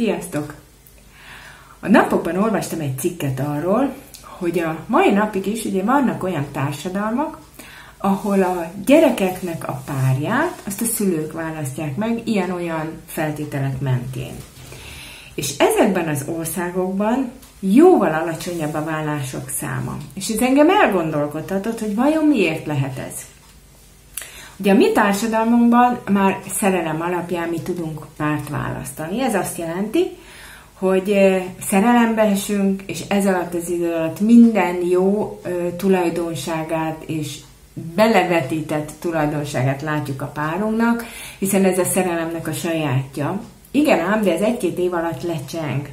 Sziasztok! A napokban olvastam egy cikket arról, hogy a mai napig is ugye vannak olyan társadalmak, ahol a gyerekeknek a párját azt a szülők választják meg ilyen-olyan feltételek mentén. És ezekben az országokban jóval alacsonyabb a vállások száma. És ez engem elgondolkodhatott, hogy vajon miért lehet ez. Ugye a mi társadalmunkban már szerelem alapján mi tudunk párt választani. Ez azt jelenti, hogy szerelembe esünk, és ez alatt az idő alatt minden jó tulajdonságát és belevetített tulajdonságát látjuk a párunknak, hiszen ez a szerelemnek a sajátja. Igen ám, de ez egy-két év alatt lecseng.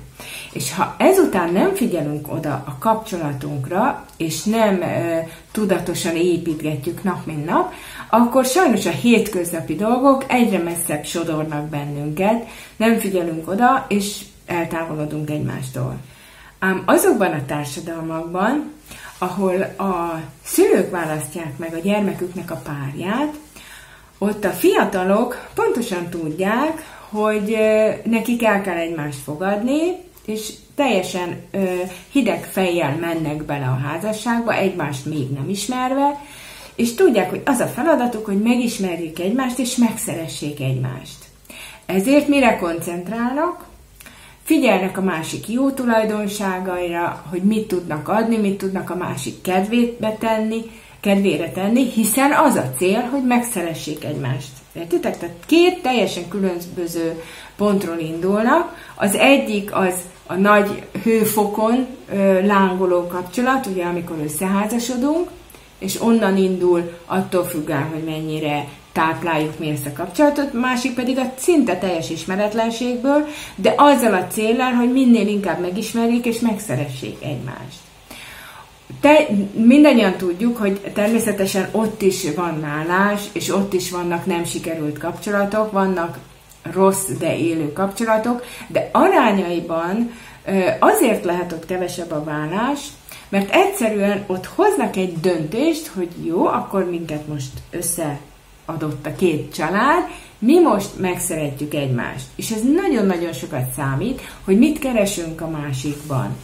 És ha ezután nem figyelünk oda a kapcsolatunkra, és nem e, tudatosan építgetjük nap mint nap, akkor sajnos a hétköznapi dolgok egyre messzebb sodornak bennünket, nem figyelünk oda, és eltávolodunk egymástól. Ám azokban a társadalmakban, ahol a szülők választják meg a gyermeküknek a párját, ott a fiatalok pontosan tudják, hogy nekik el kell egymást fogadni, és teljesen ö, hideg fejjel mennek bele a házasságba, egymást még nem ismerve, és tudják, hogy az a feladatuk, hogy megismerjék egymást, és megszeressék egymást. Ezért mire koncentrálnak? Figyelnek a másik jó tulajdonságaira, hogy mit tudnak adni, mit tudnak a másik kedvébe tenni, kedvére tenni, hiszen az a cél, hogy megszeressék egymást. Értitek? Tehát két teljesen különböző pontról indulnak. Az egyik az a nagy hőfokon ö, lángoló kapcsolat, ugye amikor összeházasodunk, és onnan indul attól függően, hogy mennyire tápláljuk mi ezt a kapcsolatot, másik pedig a szinte teljes ismeretlenségből, de azzal a célral, hogy minél inkább megismerjék és megszeressék egymást. Te, mindannyian tudjuk, hogy természetesen ott is van nálás, és ott is vannak nem sikerült kapcsolatok, vannak rossz, de élő kapcsolatok, de arányaiban azért lehet ott kevesebb a vállás, mert egyszerűen ott hoznak egy döntést, hogy jó, akkor minket most összeadott a két család, mi most megszeretjük egymást. És ez nagyon-nagyon sokat számít, hogy mit keresünk a másikban.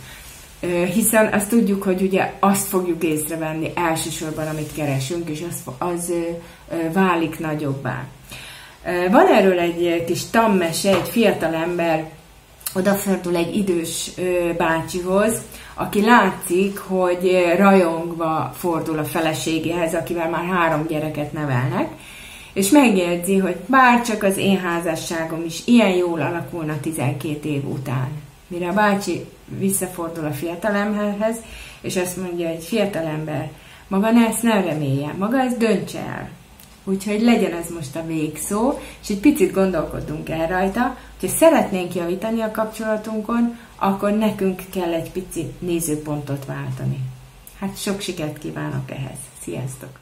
Hiszen azt tudjuk, hogy ugye azt fogjuk észrevenni elsősorban, amit keresünk, és az, az válik nagyobbá. Van erről egy kis tammese, egy fiatal ember odafordul egy idős bácsihoz, aki látszik, hogy rajongva fordul a feleségéhez, akivel már három gyereket nevelnek, és megjegyzi, hogy bár csak az én házasságom is ilyen jól alakulna 12 év után. Mire a bácsi visszafordul a fiatalemberhez, és azt mondja, hogy fiatalember, maga ne ezt ne remélje, maga ezt döntse el. Úgyhogy legyen ez most a végszó, és egy picit gondolkodunk el rajta, hogyha szeretnénk javítani a kapcsolatunkon, akkor nekünk kell egy pici nézőpontot váltani. Hát sok sikert kívánok ehhez. Sziasztok!